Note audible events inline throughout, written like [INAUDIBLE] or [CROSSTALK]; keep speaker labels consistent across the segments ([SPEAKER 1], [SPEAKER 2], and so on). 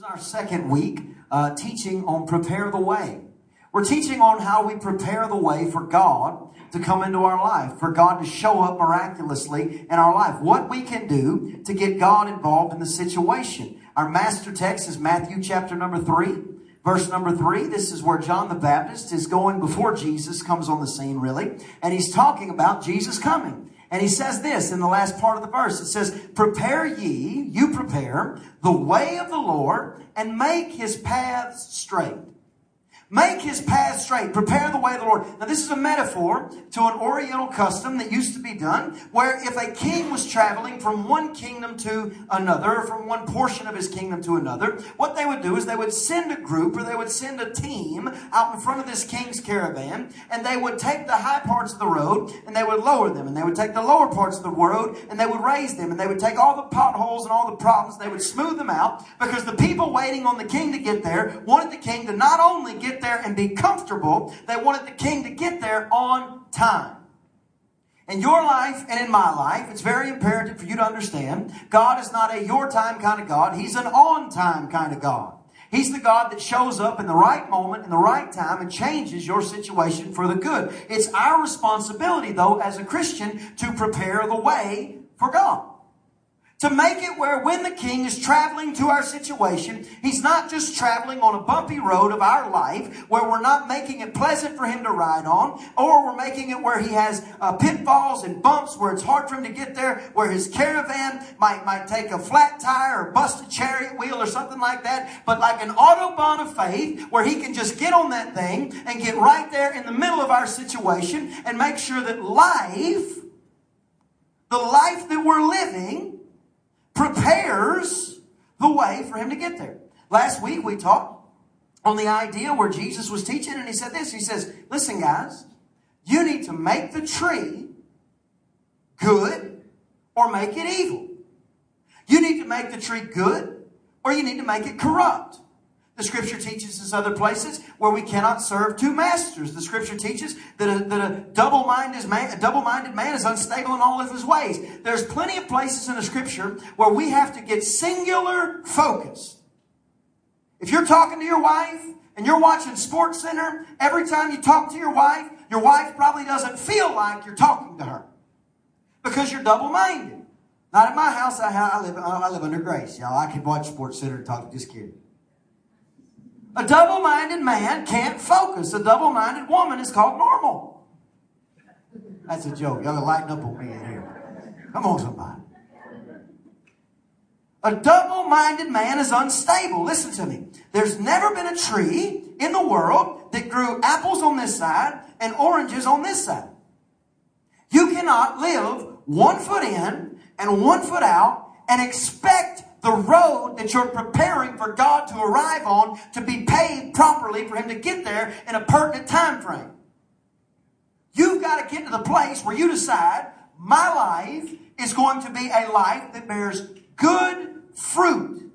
[SPEAKER 1] is our second week uh, teaching on prepare the way. We're teaching on how we prepare the way for God to come into our life, for God to show up miraculously in our life. What we can do to get God involved in the situation. Our master text is Matthew chapter number three, verse number three. This is where John the Baptist is going before Jesus comes on the scene, really, and he's talking about Jesus coming. And he says this in the last part of the verse. It says, Prepare ye, you prepare, the way of the Lord, and make his paths straight. Make his path straight. Prepare the way of the Lord. Now, this is a metaphor to an oriental custom that used to be done where if a king was traveling from one kingdom to another, or from one portion of his kingdom to another, what they would do is they would send a group or they would send a team out in front of this king's caravan and they would take the high parts of the road and they would lower them and they would take the lower parts of the road and they would raise them and they would take all the potholes and all the problems, they would smooth them out because the people waiting on the king to get there wanted the king to not only get there and be comfortable. They wanted the king to get there on time. In your life and in my life, it's very imperative for you to understand God is not a your time kind of God. He's an on time kind of God. He's the God that shows up in the right moment, in the right time, and changes your situation for the good. It's our responsibility, though, as a Christian, to prepare the way for God to make it where when the king is traveling to our situation, he's not just traveling on a bumpy road of our life where we're not making it pleasant for him to ride on, or we're making it where he has uh, pitfalls and bumps where it's hard for him to get there, where his caravan might, might take a flat tire or bust a chariot wheel or something like that, but like an autobahn of faith where he can just get on that thing and get right there in the middle of our situation and make sure that life, the life that we're living, prepares the way for him to get there. Last week we talked on the idea where Jesus was teaching and he said this. He says, listen guys, you need to make the tree good or make it evil. You need to make the tree good or you need to make it corrupt. The scripture teaches us other places where we cannot serve two masters. The scripture teaches that a, that a double-minded man, a double-minded man is unstable in all of his ways. There's plenty of places in the scripture where we have to get singular focus. If you're talking to your wife and you're watching Sports Center, every time you talk to your wife, your wife probably doesn't feel like you're talking to her because you're double-minded. Not at my house. I, I live. I live under grace, y'all. I can watch Sports Center and talk. Just kidding. A double minded man can't focus. A double minded woman is called normal. That's a joke. Y'all lighten up on me in here. Come on, somebody. A double minded man is unstable. Listen to me. There's never been a tree in the world that grew apples on this side and oranges on this side. You cannot live one foot in and one foot out and expect the road that you're preparing for God to arrive on to be paved properly for Him to get there in a pertinent time frame. You've got to get to the place where you decide my life is going to be a life that bears good fruit.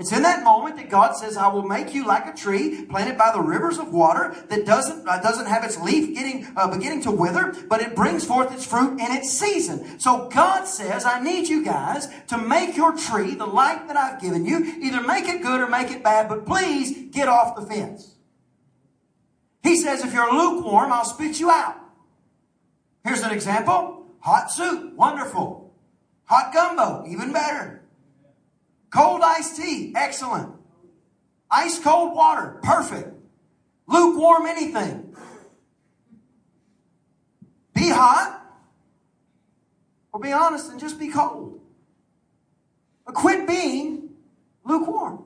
[SPEAKER 1] It's in that moment that God says, I will make you like a tree planted by the rivers of water that doesn't, uh, doesn't have its leaf getting, uh, beginning to wither, but it brings forth its fruit in its season. So God says, I need you guys to make your tree the light that I've given you. Either make it good or make it bad, but please get off the fence. He says, if you're lukewarm, I'll spit you out. Here's an example. Hot soup, wonderful. Hot gumbo, even better. Cold iced tea, excellent. Ice cold water, perfect. Lukewarm anything. Be hot or be honest and just be cold. But quit being lukewarm.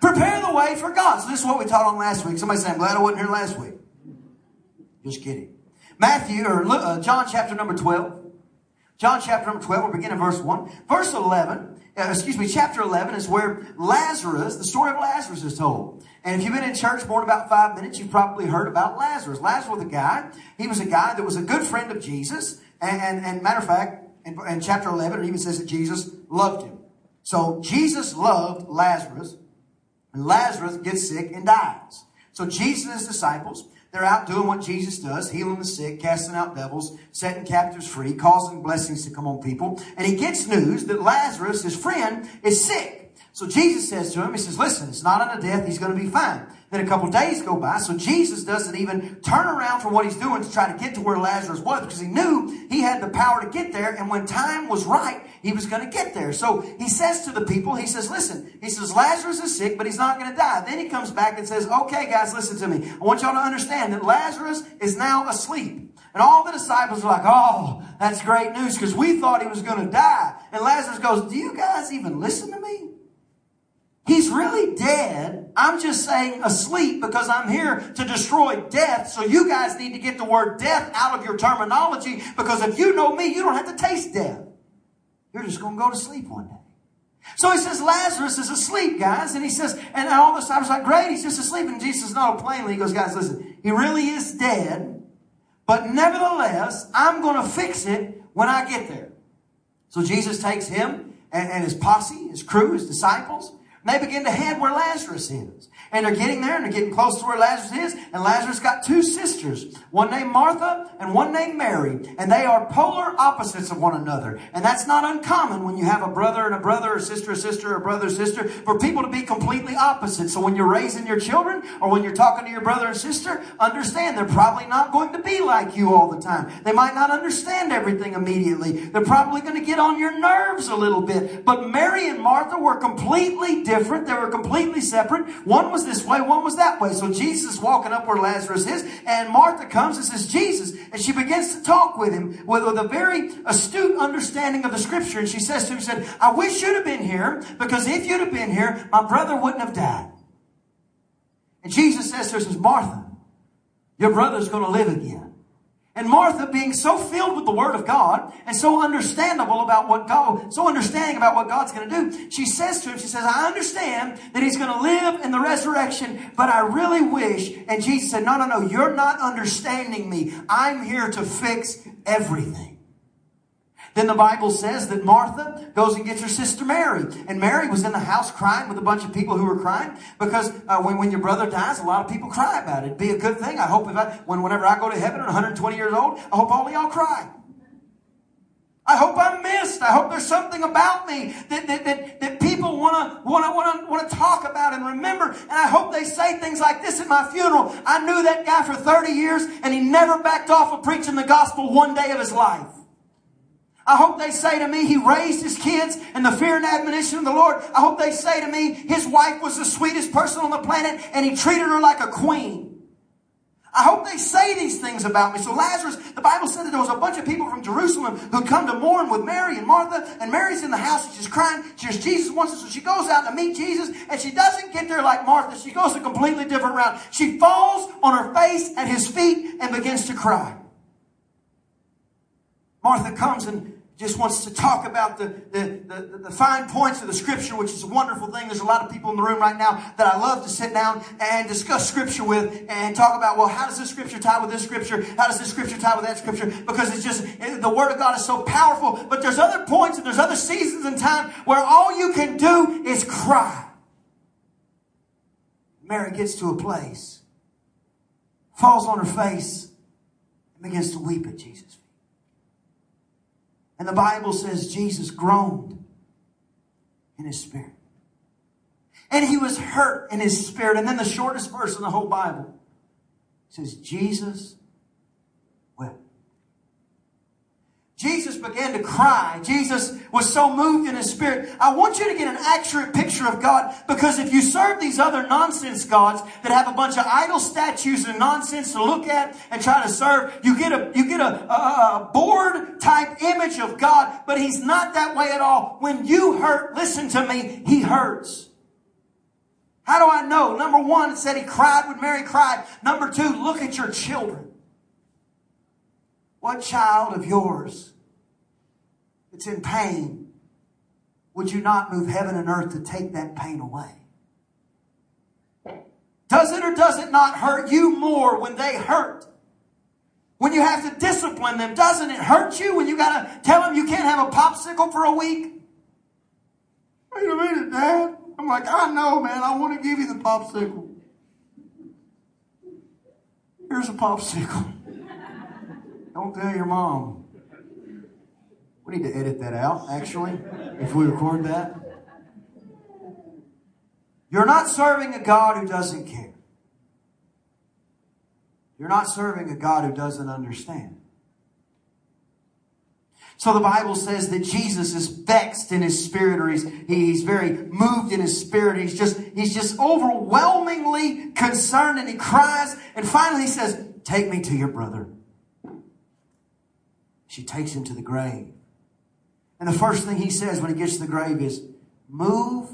[SPEAKER 1] Prepare the way for God. So this is what we taught on last week. Somebody said, I'm glad I wasn't here last week. Just kidding. Matthew, or uh, John chapter number 12. John chapter number 12, we'll begin in verse 1. Verse 11 uh, excuse me, chapter 11 is where Lazarus, the story of Lazarus is told. And if you've been in church more than about five minutes, you've probably heard about Lazarus. Lazarus was a guy, he was a guy that was a good friend of Jesus. And, and, and matter of fact, in, in chapter 11, it even says that Jesus loved him. So Jesus loved Lazarus, and Lazarus gets sick and dies. So Jesus and his disciples, they're out doing what Jesus does, healing the sick, casting out devils, setting captives free, causing blessings to come on people. And he gets news that Lazarus, his friend, is sick. So Jesus says to him, He says, Listen, it's not unto death, he's going to be fine. Then a couple days go by, so Jesus doesn't even turn around from what he's doing to try to get to where Lazarus was because he knew he had the power to get there, and when time was right, he was going to get there. So he says to the people, He says, Listen, he says, Lazarus is sick, but he's not going to die. Then he comes back and says, Okay, guys, listen to me. I want y'all to understand that Lazarus is now asleep. And all the disciples are like, oh, that's great news because we thought he was going to die. And Lazarus goes, do you guys even listen to me? He's really dead. I'm just saying asleep because I'm here to destroy death. So you guys need to get the word death out of your terminology because if you know me, you don't have to taste death. You're just going to go to sleep one day. So he says, Lazarus is asleep, guys. And he says, and all the disciples are like, great, he's just asleep. And Jesus no, plainly, he goes, guys, listen, he really is dead. But nevertheless, I'm going to fix it when I get there. So Jesus takes him and, and his posse, his crew, his disciples, they begin to head where Lazarus is. And they're getting there and they're getting close to where Lazarus is. And Lazarus got two sisters, one named Martha and one named Mary. And they are polar opposites of one another. And that's not uncommon when you have a brother and a brother, or sister, a sister, or brother, or sister, for people to be completely opposite. So when you're raising your children or when you're talking to your brother and sister, understand they're probably not going to be like you all the time. They might not understand everything immediately. They're probably going to get on your nerves a little bit. But Mary and Martha were completely different. They were completely separate. One was this way, one was that way. So Jesus is walking up where Lazarus is, and Martha comes and says, Jesus. And she begins to talk with him with, with a very astute understanding of the scripture. And she says to him, said, I wish you'd have been here, because if you'd have been here, my brother wouldn't have died. And Jesus says to her, says, Martha, your brother's going to live again. And Martha, being so filled with the Word of God and so understandable about what God, so understanding about what God's going to do, she says to him, she says, I understand that he's going to live in the resurrection, but I really wish. And Jesus said, no, no, no, you're not understanding me. I'm here to fix everything. Then the Bible says that Martha goes and gets her sister Mary. And Mary was in the house crying with a bunch of people who were crying because uh, when, when your brother dies, a lot of people cry about it. It'd be a good thing. I hope if I, when, whenever I go to heaven at 120 years old, I hope all y'all cry. I hope I'm missed. I hope there's something about me that, that, that, that people want to want to want to want to talk about and remember. And I hope they say things like this at my funeral. I knew that guy for 30 years and he never backed off of preaching the gospel one day of his life. I hope they say to me, he raised his kids in the fear and admonition of the Lord. I hope they say to me, his wife was the sweetest person on the planet and he treated her like a queen. I hope they say these things about me. So Lazarus, the Bible said that there was a bunch of people from Jerusalem who come to mourn with Mary and Martha, and Mary's in the house, and she's crying. She's Jesus wants us, so she goes out to meet Jesus, and she doesn't get there like Martha. She goes a completely different route. She falls on her face at his feet and begins to cry. Martha comes and just wants to talk about the, the, the, the, fine points of the scripture, which is a wonderful thing. There's a lot of people in the room right now that I love to sit down and discuss scripture with and talk about, well, how does this scripture tie with this scripture? How does this scripture tie with that scripture? Because it's just, the word of God is so powerful. But there's other points and there's other seasons and time where all you can do is cry. Mary gets to a place, falls on her face, and begins to weep at Jesus. And the Bible says Jesus groaned in his spirit. And he was hurt in his spirit. And then the shortest verse in the whole Bible says, Jesus Jesus began to cry. Jesus was so moved in his spirit. I want you to get an accurate picture of God because if you serve these other nonsense gods that have a bunch of idol statues and nonsense to look at and try to serve, you get a, you get a, a, a bored type image of God, but he's not that way at all. When you hurt, listen to me, he hurts. How do I know? Number one, it said he cried when Mary cried. Number two, look at your children. What child of yours that's in pain would you not move heaven and earth to take that pain away? Does it or does it not hurt you more when they hurt? When you have to discipline them, doesn't it hurt you when you got to tell them you can't have a popsicle for a week? Wait a minute, Dad. I'm like, I know, man. I want to give you the popsicle. Here's a popsicle. Don't tell your mom. We need to edit that out, actually, if we record that. You're not serving a God who doesn't care. You're not serving a God who doesn't understand. So the Bible says that Jesus is vexed in his spirit or he's, he's very moved in his spirit. He's just, he's just overwhelmingly concerned and he cries. And finally he says, take me to your brother. She takes him to the grave. And the first thing he says when he gets to the grave is, move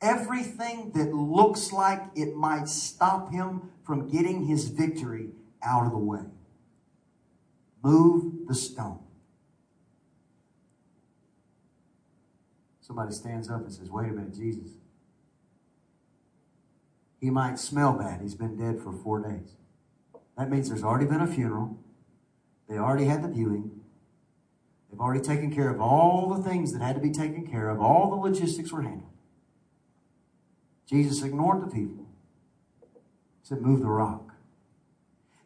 [SPEAKER 1] everything that looks like it might stop him from getting his victory out of the way. Move the stone. Somebody stands up and says, Wait a minute, Jesus. He might smell bad. He's been dead for four days. That means there's already been a funeral. They already had the viewing. They've already taken care of all the things that had to be taken care of. All the logistics were handled. Jesus ignored the people. He said, Move the rock.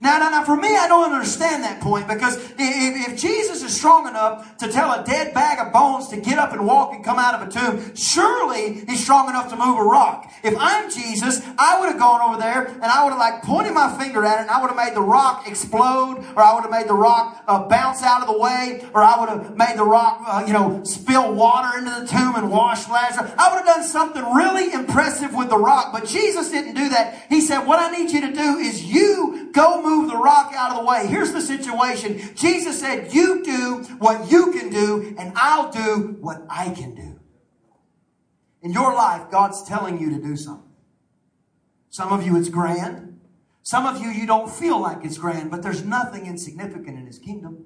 [SPEAKER 1] Now, now, now, for me, I don't understand that point because if, if, Jesus is strong enough to tell a dead bag of bones to get up and walk and come out of a tomb, surely he's strong enough to move a rock. If I'm Jesus, I would have gone over there and I would have like pointed my finger at it and I would have made the rock explode or I would have made the rock uh, bounce out of the way or I would have made the rock, uh, you know, spill water into the tomb and wash Lazarus. I would have done something really impressive with the rock, but Jesus didn't do that. He said, what I need you to do is you go move move the rock out of the way. Here's the situation. Jesus said, you do what you can do and I'll do what I can do. In your life, God's telling you to do something. Some of you it's grand. Some of you, you don't feel like it's grand, but there's nothing insignificant in His kingdom.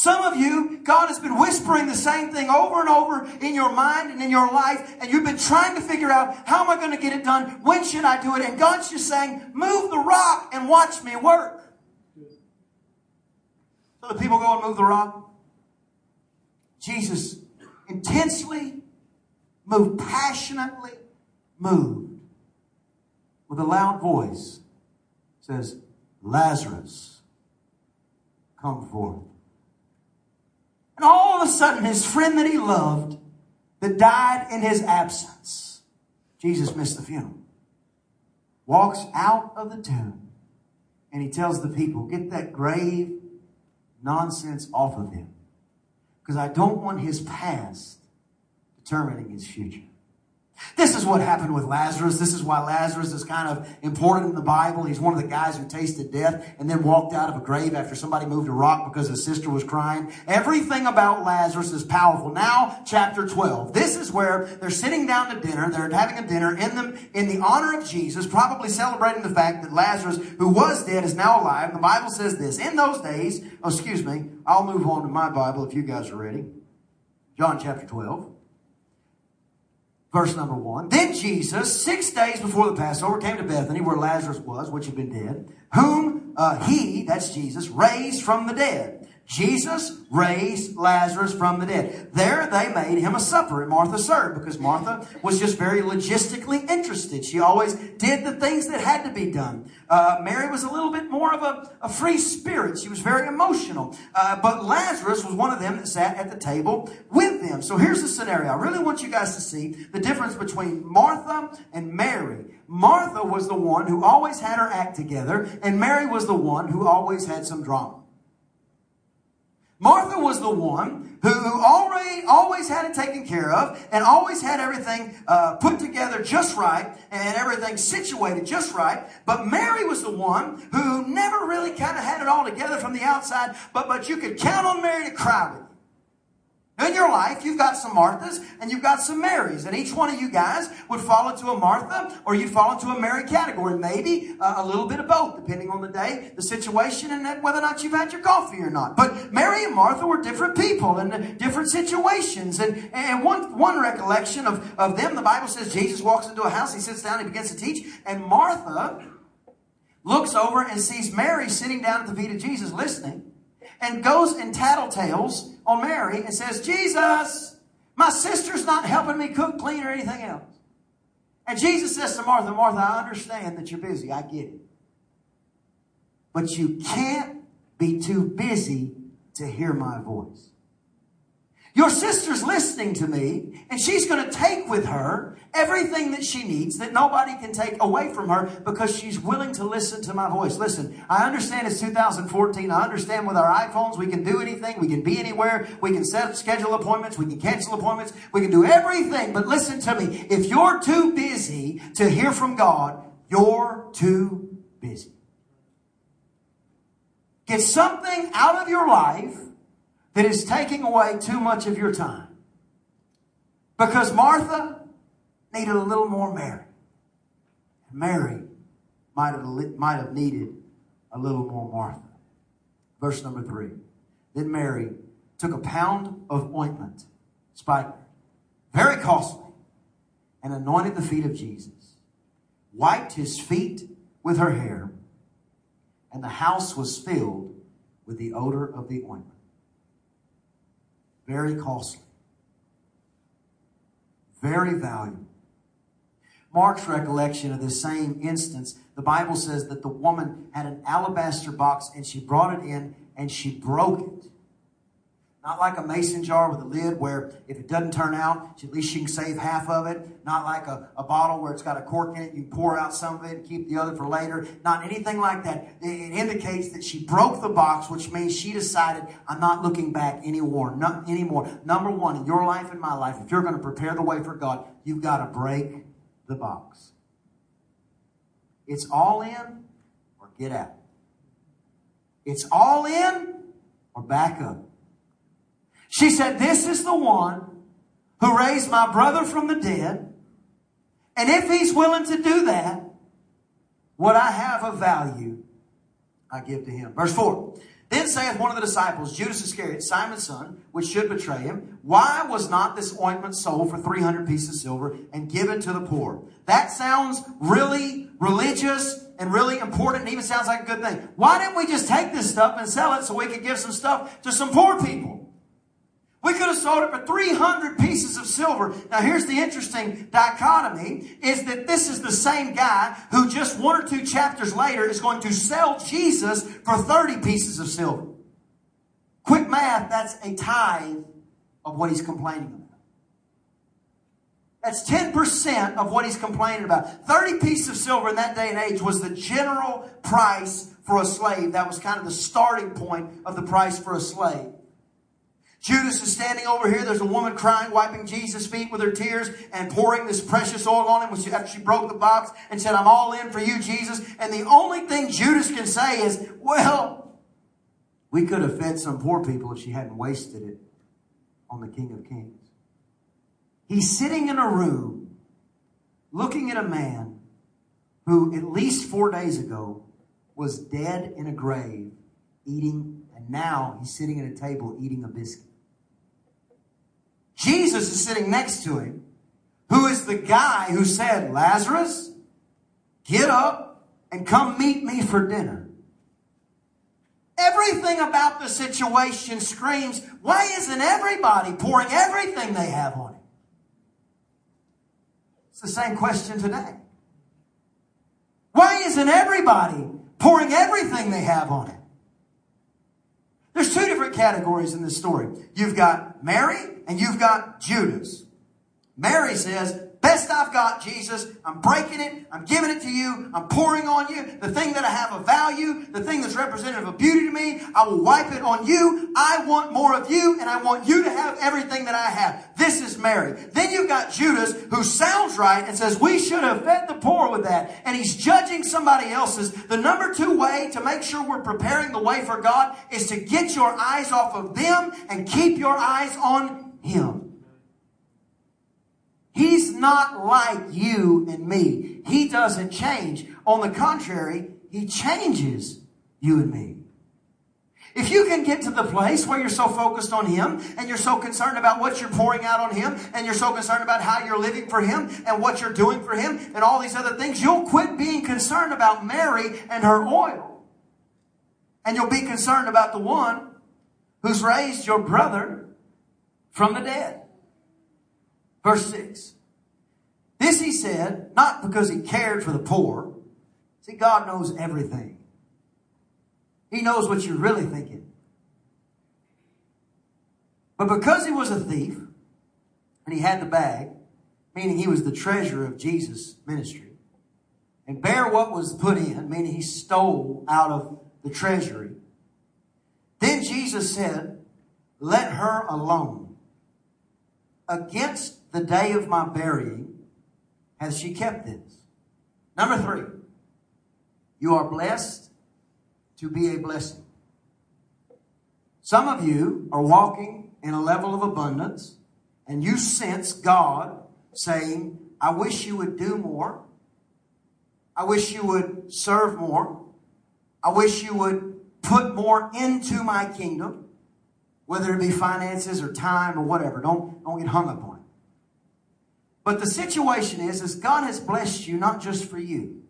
[SPEAKER 1] Some of you, God has been whispering the same thing over and over in your mind and in your life, and you've been trying to figure out how am I going to get it done? When should I do it? And God's just saying, move the rock and watch me work. So the people go and move the rock. Jesus intensely, moved passionately, moved with a loud voice says, Lazarus, come forth. And all of a sudden, his friend that he loved, that died in his absence, Jesus missed the funeral, walks out of the tomb and he tells the people, get that grave nonsense off of him. Because I don't want his past determining his future. This is what happened with Lazarus. This is why Lazarus is kind of important in the Bible. He's one of the guys who tasted death and then walked out of a grave after somebody moved a rock because his sister was crying. Everything about Lazarus is powerful. Now, chapter 12. This is where they're sitting down to dinner. They're having a dinner in the, in the honor of Jesus, probably celebrating the fact that Lazarus, who was dead, is now alive. The Bible says this. In those days, oh, excuse me, I'll move on to my Bible if you guys are ready. John chapter 12 verse number one. Then Jesus, six days before the Passover, came to Bethany where Lazarus was, which had been dead, whom uh, he, that's Jesus, raised from the dead. Jesus raised Lazarus from the dead. There they made him a supper and Martha served because Martha was just very logistically interested. She always did the things that had to be done. Uh, Mary was a little bit more of a, a free spirit. She was very emotional. Uh, but Lazarus was one of them that sat at the table with them. So here's the scenario. I really want you guys to see the difference between Martha and Mary. Martha was the one who always had her act together and Mary was the one who always had some drama. Martha was the one who, already always had it taken care of and always had everything uh, put together just right and everything situated just right. But Mary was the one who never really kind of had it all together from the outside, but, but you could count on Mary to cry with In your life, you've got some Marthas and you've got some Marys. And each one of you guys would fall into a Martha or you'd fall into a Mary category. Maybe uh, a little bit of both, depending on the day, the situation, and whether or not you've had your coffee or not. But Mary and Martha were different people in different situations. And, and one, one recollection of, of them, the Bible says Jesus walks into a house, he sits down, he begins to teach, and Martha looks over and sees Mary sitting down at the feet of Jesus listening and goes and tattletales on Mary and says, Jesus, my sister's not helping me cook, clean, or anything else. And Jesus says to Martha, Martha, I understand that you're busy. I get it. But you can't be too busy to hear my voice. Your sister's listening to me, And she's going to take with her everything that she needs that nobody can take away from her because she's willing to listen to my voice. Listen, I understand it's 2014. I understand with our iPhones we can do anything. We can be anywhere. We can set up schedule appointments. We can cancel appointments. We can do everything. But listen to me. If you're too busy to hear from God, you're too busy. Get something out of your life that is taking away too much of your time. Because Martha needed a little more Mary. Mary might have, might have needed a little more Martha. Verse number three. Then Mary took a pound of ointment, spikenard, very costly, and anointed the feet of Jesus, wiped his feet with her hair, and the house was filled with the odor of the ointment. Very costly. Very valuable. Mark's recollection of the same instance, the Bible says that the woman had an alabaster box and she brought it in and she broke it. Not like a mason jar with a lid where if it doesn't turn out, at least you can save half of it. Not like a, a bottle where it's got a cork in it. You pour out some of it and keep the other for later. Not anything like that. It, indicates that she broke the box, which means she decided, I'm not looking back anymore. Not anymore. Number one, in your life and my life, if you're going to prepare the way for God, you've got to break the box. It's all in or get out. It's all in or back up. She said, This is the one who raised my brother from the dead. And if he's willing to do that, what I have of value, I give to him. Verse 4. Then saith one of the disciples, Judas Iscariot, Simon's son, which should betray him, Why was not this ointment sold for 300 pieces of silver and given to the poor? That sounds really religious and really important and even sounds like a good thing. Why didn't we just take this stuff and sell it so we could give some stuff to some poor people? We could have sold it for 300 pieces of silver. Now here's the interesting dichotomy is that this is the same guy who just one or two chapters later is going to sell Jesus for 30 pieces of silver. Quick math, that's a tithe of what he's complaining about. That's 10% of what he's complaining about. 30 pieces of silver in that day and age was the general price for a slave. That was kind of the starting point of the price for a slave. Judas is standing over here. There's a woman crying, wiping Jesus' feet with her tears and pouring this precious oil on him after she broke the box and said, I'm all in for you, Jesus. And the only thing Judas can say is, well, we could have fed some poor people if she hadn't wasted it on the King of Kings. He's sitting in a room looking at a man who at least four days ago was dead in a grave eating, and now he's sitting at a table eating a biscuit. Jesus is sitting next to him, who is the guy who said, Lazarus, get up and come meet me for dinner. Everything about the situation screams, why isn't everybody pouring everything they have on him? It's the same question today. Why isn't everybody pouring everything they have on him? There's two different categories in this story. You've got Mary and you've got Judas. Mary says, Best I've got, Jesus. I'm breaking it. I'm giving it to you. I'm pouring on you. The thing that I have of value, the thing that's representative of beauty to me, I will wipe it on you. I want more of you, and I want you to have everything that I have. This is Mary. Then you've got Judas, who sounds right and says, We should have fed the poor with that. And he's judging somebody else's. The number two way to make sure we're preparing the way for God is to get your eyes off of them and keep your eyes on Him. He's not like you and me. He doesn't change. On the contrary, He changes you and me. If you can get to the place where you're so focused on Him and you're so concerned about what you're pouring out on Him and you're so concerned about how you're living for Him and what you're doing for Him and all these other things, you'll quit being concerned about Mary and her oil. And you'll be concerned about the one who's raised your brother from the dead. Verse 6. This he said, not because he cared for the poor. See, God knows everything. He knows what you're really thinking. But because he was a thief, and he had the bag, meaning he was the treasurer of Jesus' ministry, and bear what was put in, meaning he stole out of the treasury. Then Jesus said, Let her alone. Against the day of my burying has she kept this. Number three, you are blessed to be a blessing. Some of you are walking in a level of abundance and you sense God saying, I wish you would do more. I wish you would serve more. I wish you would put more into my kingdom, whether it be finances or time or whatever. Don't, don't get hung up on it. But the situation is, is God has blessed you not just for you.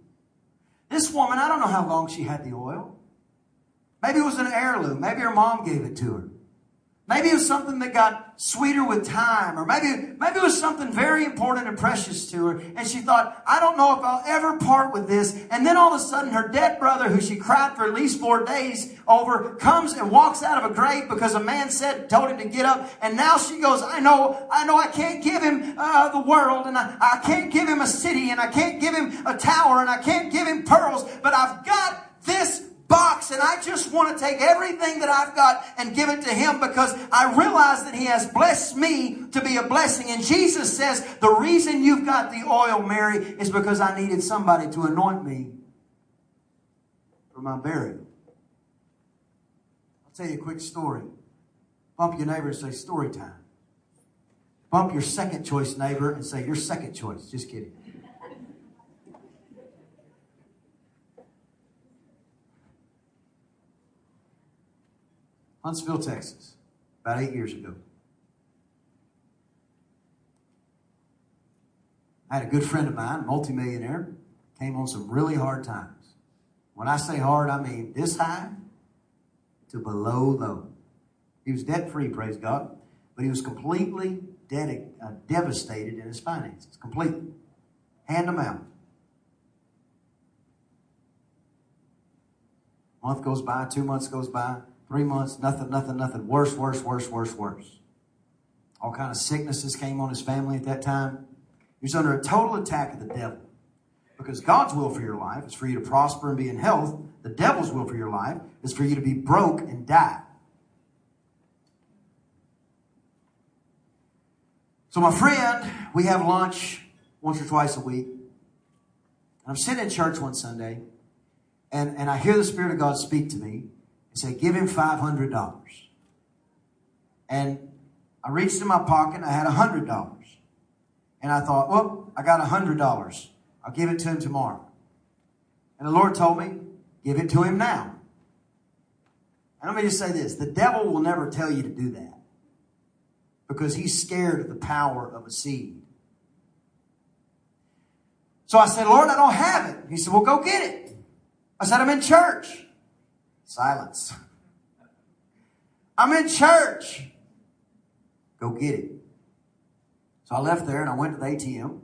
[SPEAKER 1] This woman, I don't know how long she had the oil. Maybe it was an heirloom. Maybe her mom gave it to her. Maybe it was something that got sweeter with time, or maybe, maybe it was something very important and precious to her. And she thought, I don't know if I'll ever part with this. And then all of a sudden, her dead brother, who she cried for at least four days over, comes and walks out of a grave because a man said, told him to get up. And now she goes, I know, I know I can't give him uh, the world, and I, I can't give him a city, and I can't give him a tower, and I can't give him pearls, but I've got this box and I just want to take everything that I've got and give it to Him because I realize that He has blessed me to be a blessing. And Jesus says, the reason you've got the oil, Mary, is because I needed somebody to anoint me for my burial. I'll tell you a quick story. Bump your neighbor and say, story time. Bump your second choice neighbor and say, your second choice. Just kidding. Huntsville, Texas, about eight years ago. I had a good friend of mine, multimillionaire, came on some really hard times. When I say hard, I mean this high to below low. He was debt free, praise God, but he was completely dedic- uh, devastated in his finances, completely. Hand them out. Month goes by, two months goes by. Three months, nothing, nothing, nothing. Worse, worse, worse, worse, worse. All kind of sicknesses came on his family at that time. He was under a total attack of the devil. Because God's will for your life is for you to prosper and be in health. The devil's will for your life is for you to be broke and die. So my friend, we have lunch once or twice a week. And I'm sitting in church one Sunday, and, and I hear the Spirit of God speak to me and say, give him $500. And I reached in my pocket, I had $100. And I thought, well, I got $100. I'll give it to him tomorrow. And the Lord told me, give it to him now. And let me just say this the devil will never tell you to do that because he's scared of the power of a seed. So I said, Lord, I don't have it. He said, well, go get it. I said, I'm in church. Silence. I'm in church. Go get it. So I left there and I went to the ATM.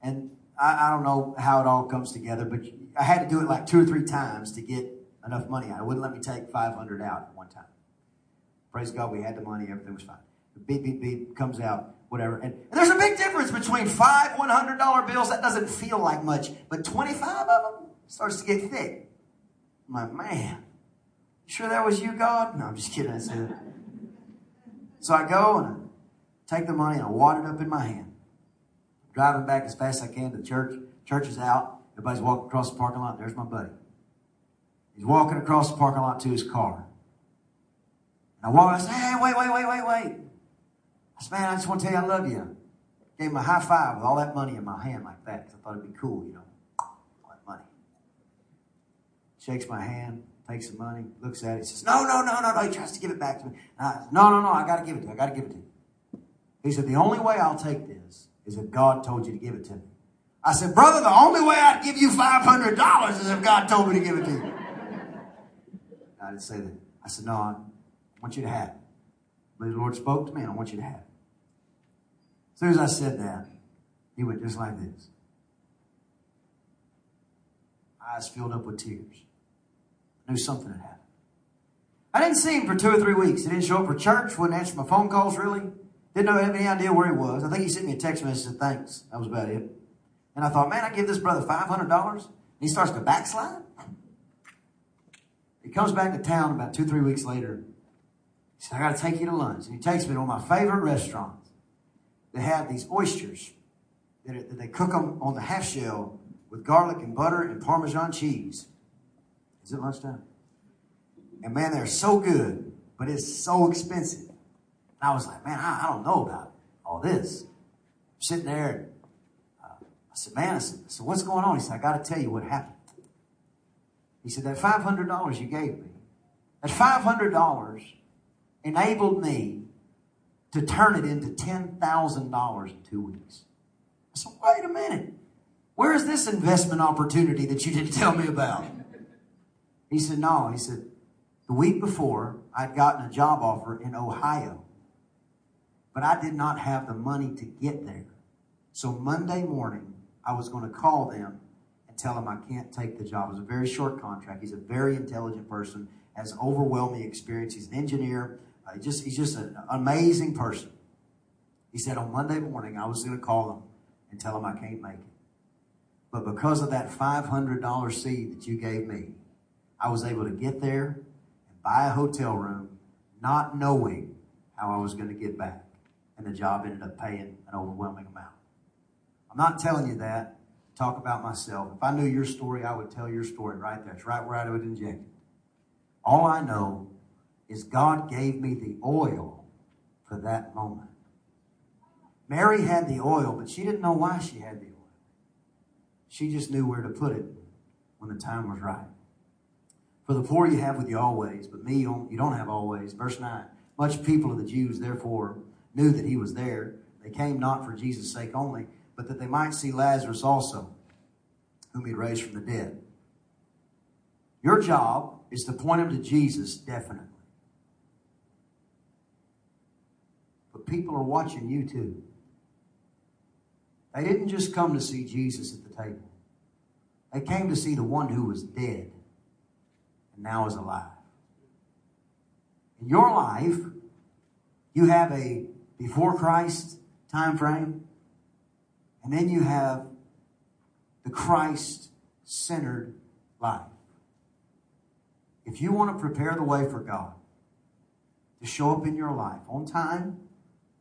[SPEAKER 1] And I, I, don't know how it all comes together, but I had to do it like two or three times to get enough money out. It wouldn't let me take 500 out at one time. Praise God, we had the money, everything was fine. The beep, beep, beep comes out, whatever. And, and there's a big difference between five $100 bills. That doesn't feel like much, but 25 of them starts to get thick. Like, man, Sure that was you, God? No, I'm just kidding. I said So I go and I take the money and I wad it up in my hand. driving back as fast as I can to the church. Church is out. Everybody's walking across the parking lot. There's my buddy. He's walking across the parking lot to his car. And I walk, I say, hey, wait, wait, wait, wait, wait. I said, man, I just want to tell you I love you. Gave him a high five with all that money in my hand like that because I thought it'd be cool, you know. All that money. Shakes my hand takes the money, looks at it, says, No, no, no, no, no. He tries to give it back to me. Said, no, no, no, I got to give it to you. I got to give it to you. He said, The only way I'll take this is if God told you to give it to me. I said, Brother, the only way I'd give you $500 is if God told me to give it to you. I didn't say that. I said, No, I want you to have it. But the Lord spoke to me, and I want you to have it. As soon as I said that, he went just like this. Eyes filled up with tears knew something had happened. I didn't see him for two or three weeks. He didn't show up for church, wouldn't answer my phone calls really. Didn't know have any idea where he was. I think he sent me a text message and thanks. That was about it. And I thought, man, I give this brother five hundred dollars. and He starts to backslide. He comes back to town about two, three weeks later. He said, I got to take you to lunch. And he takes me to one of my favorite restaurants. They have these oysters that, that they cook them on the half shell with garlic and butter and Parmesan cheese. Is it lunchtime? And man, they're so good, but it's so expensive. And I was like, man, I, I don't know about all this. I'm sitting there. Uh, I said, man, I said, I said, what's going on? He said, I got to tell you what happened. He said, that $500 you gave me, that $500 enabled me to turn it into $10,000 in two weeks. I said, wait a minute. Where is this investment opportunity that you didn't tell me about? He said, no. He said, the week before, I'd gotten a job offer in Ohio, but I did not have the money to get there. So Monday morning, I was going to call them and tell them I can't take the job. It was a very short contract. He's a very intelligent person, has overwhelming experience. He's an engineer. Uh, just, he's just an amazing person. He said on Monday morning, I was going to call him and tell him I can't make it. But because of that $500 seed that you gave me, I was able to get there and buy a hotel room, not knowing how I was going to get back. And the job ended up paying an overwhelming amount. I'm not telling you that to talk about myself. If I knew your story, I would tell your story right there. It's right where I would inject it. All I know is God gave me the oil for that moment. Mary had the oil, but she didn't know why she had the oil. She just knew where to put it when the time was right. For the poor you have with you always, but me you don't have always. Verse 9. Much people of the Jews, therefore, knew that he was there. They came not for Jesus' sake only, but that they might see Lazarus also, whom he raised from the dead. Your job is to point them to Jesus, definitely. But people are watching you too. They didn't just come to see Jesus at the table. They came to see the one who was dead now is alive. In your life, you have a before Christ time frame, and then you have the Christ centered life. If you want to prepare the way for God to show up in your life on time,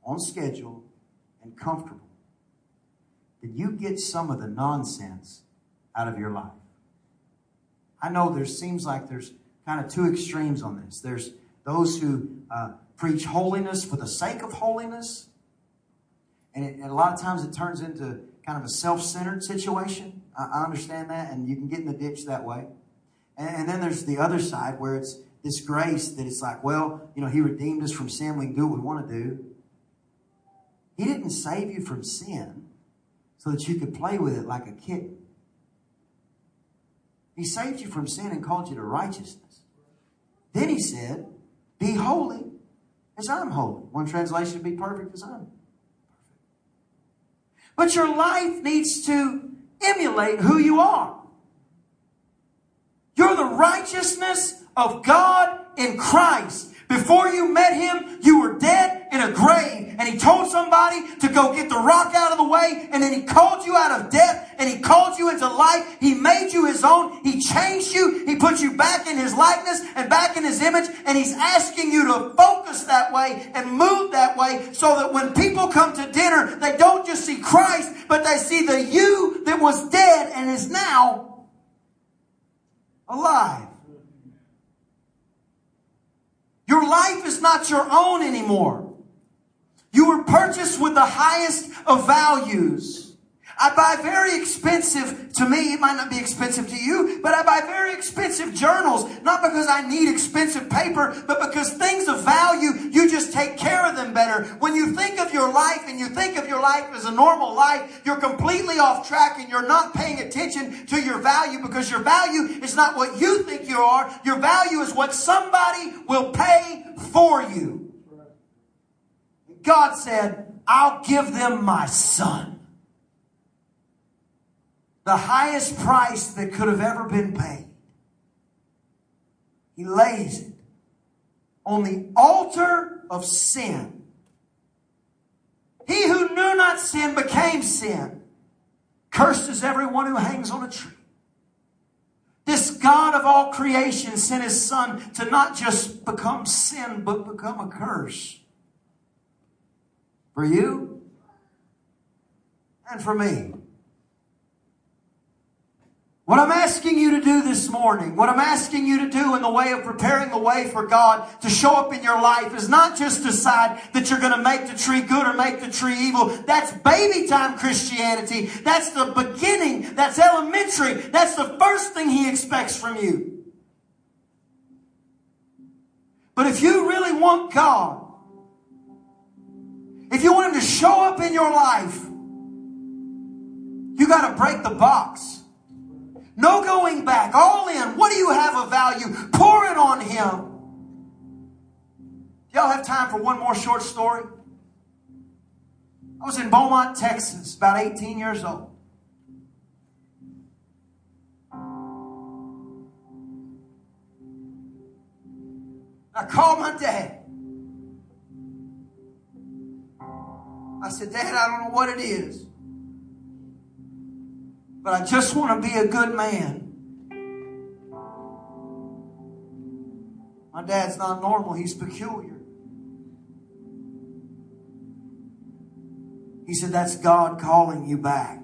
[SPEAKER 1] on schedule, and comfortable, then you get some of the nonsense out of your life. I know there seems like there's kind of two extremes on this. There's those who uh, preach holiness for the sake of holiness, and, it, and, a lot of times it turns into kind of a self-centered situation. I, I understand that, and you can get in the ditch that way. And, and, then there's the other side where it's this grace that it's like, well, you know, He redeemed us from sin. We can do what we want to do. He didn't save you from sin so that you could play with it like a kitten. He saved you from sin and called you to righteousness. Then he said, Be holy as I'm holy. One translation, be perfect as I'm perfect. But your life needs to emulate who you are. You're the righteousness of God in Christ. Before you met him, you were dead in a grave. And he told somebody to go get the rock out of the way. And then he called you out of death and he called you into life. He made you his own. He changed you. He put you back in his likeness and back in his image. And he's asking you to focus that way and move that way so that when people come to dinner, they don't just see Christ, but they see the you that was dead and is now alive. Your life is not your own anymore. You were purchased with the highest of values. I buy very expensive, to me, it might not be expensive to you, but I buy very expensive journals, not because I need expensive paper, but because things of value, you just take care of them better. When you think of your life and you think of your life as a normal life, you're completely off track and you're not paying attention to your value because your value is not what you think you are. Your value is what somebody will pay for you. God said, I'll give them my son the highest price that could have ever been paid. He lays it on the altar of sin He who knew not sin became sin. Cursed is everyone who hangs on a tree. This God of all creation sent his son to not just become sin, but become a curse. For you and for me. What I'm asking you to do this morning, what I'm asking you to do in the way of preparing the way for God to show up in your life is not just decide that you're going to make the tree good or make the tree evil. That's baby time Christianity. That's the beginning. That's elementary. That's the first thing He expects from you. But if you really want God, if you want Him to show up in your life, you got to break the box. No going back. All in. What do you have of value? Pour it on him. Y'all have time for one more short story? I was in Beaumont, Texas, about 18 years old. I called my dad. Said, Dad, I don't know what it is. But I just want to be a good man. My dad's not normal, he's peculiar. He said, That's God calling you back.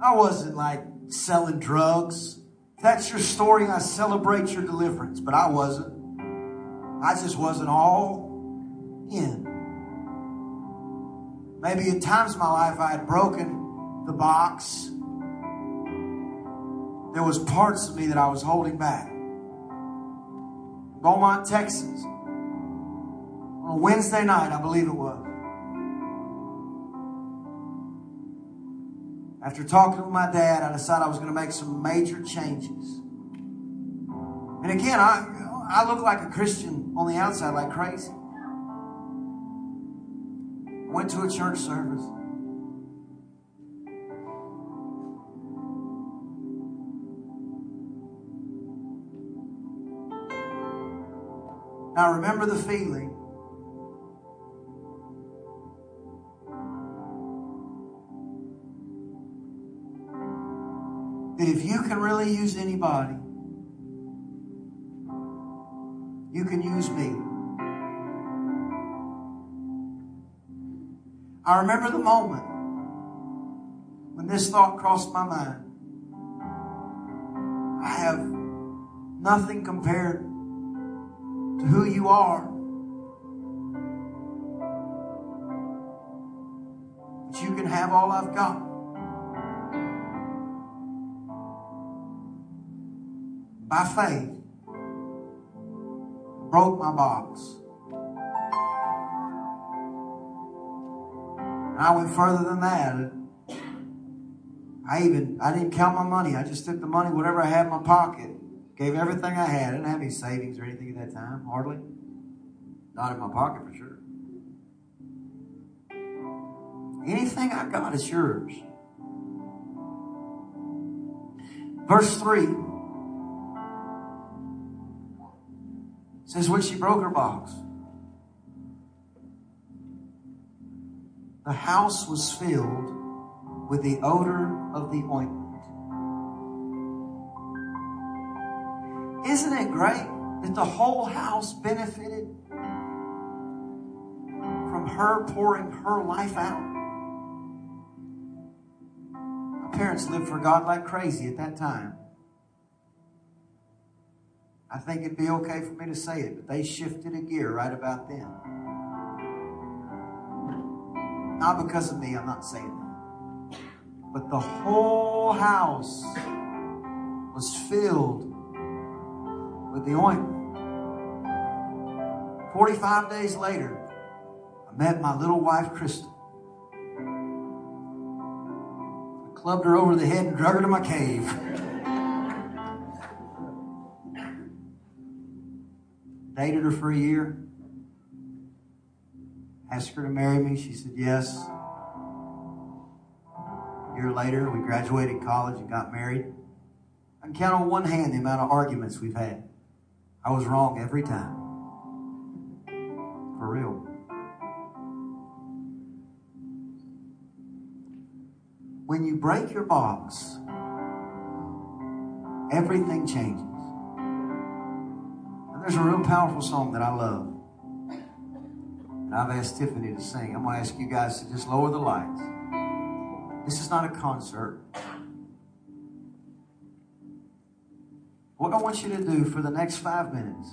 [SPEAKER 1] I wasn't like selling drugs. If that's your story, I celebrate your deliverance, but I wasn't. I just wasn't all in. Maybe at times in my life I had broken the box, there was parts of me that I was holding back. Beaumont, Texas. On a Wednesday night, I believe it was. After talking with my dad, I decided I was going to make some major changes. And again, I, I look like a Christian on the outside like crazy. Went to a church service. Now remember the feeling. That if you can really use anybody, you can use me. I remember the moment when this thought crossed my mind. I have nothing compared to who you are. But you can have all I've got. By faith, broke my box. I went further than that. I even I didn't count my money. I just took the money, whatever I had in my pocket, Gave everything I had. I didn't have any savings or anything at that time, hardly. Not in my pocket for sure. Anything I got is yours. Verse 3 says, When she broke her box, the house was filled with the odor of the ointment. Isn't it great that the whole house benefited from her pouring her life out? My parents lived for God like crazy at that time. I think it'd be okay for me to say it, but they shifted a gear right about then. Not because of me, I'm not saying that. But the whole house was filled with the ointment. 45 days later, I met my little wife, Crystal. I clubbed her over the head and drug her to my cave. [LAUGHS] Dated her for a year asked her to marry me. She said yes. A year later, we graduated college and got married. I can count on one hand the amount of arguments we've had. I was wrong every time. For real. When you break your box, everything changes. And there's a real powerful song that I love. And I've asked Tiffany to sing. I'm going to ask you guys to just lower the lights. This is not a concert. What I want you to do for the next five minutes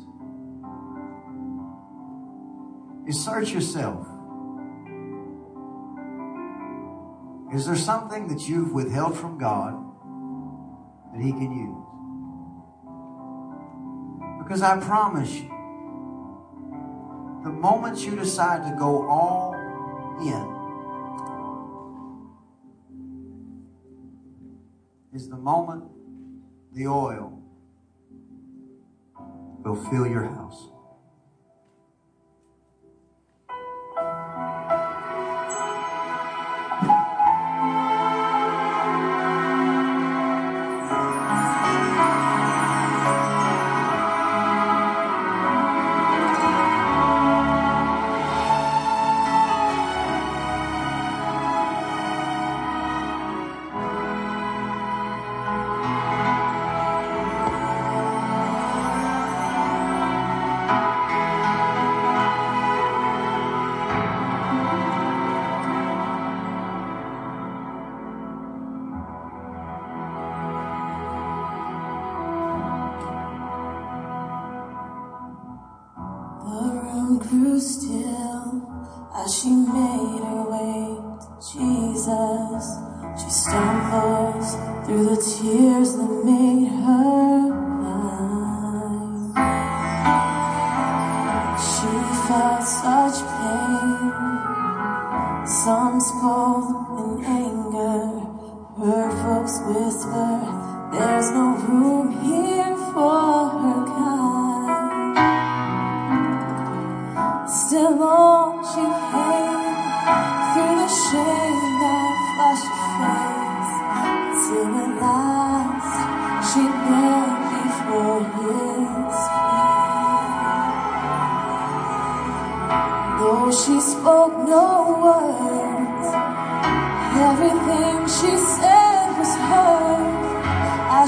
[SPEAKER 1] is search yourself. Is there something that you've withheld from God that He can use? Because I promise you, the moment you decide to go all in is the moment the oil will fill your house.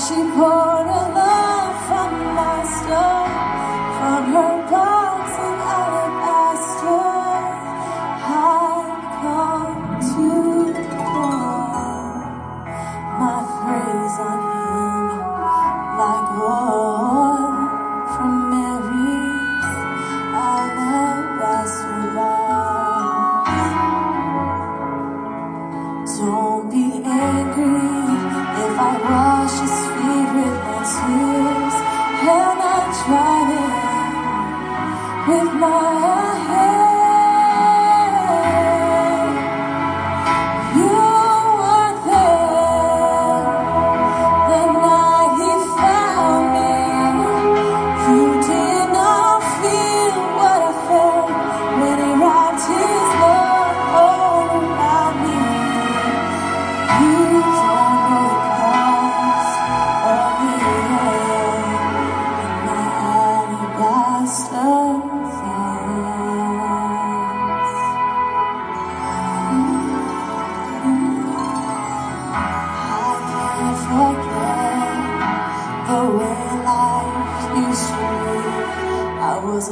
[SPEAKER 2] 气魄。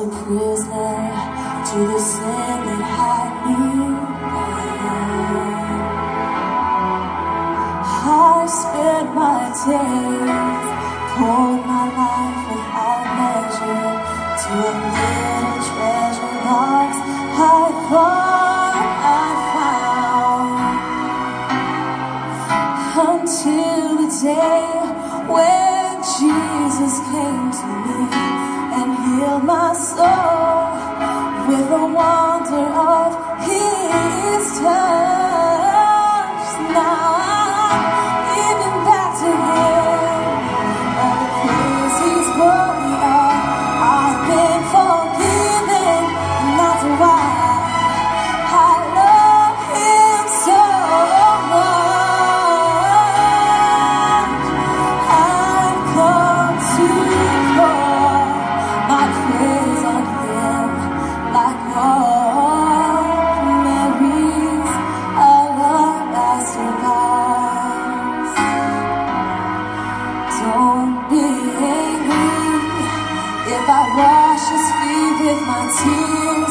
[SPEAKER 2] prisoner to the sin that had me bound. I spent my days, poured my life without measure to a wonder of dry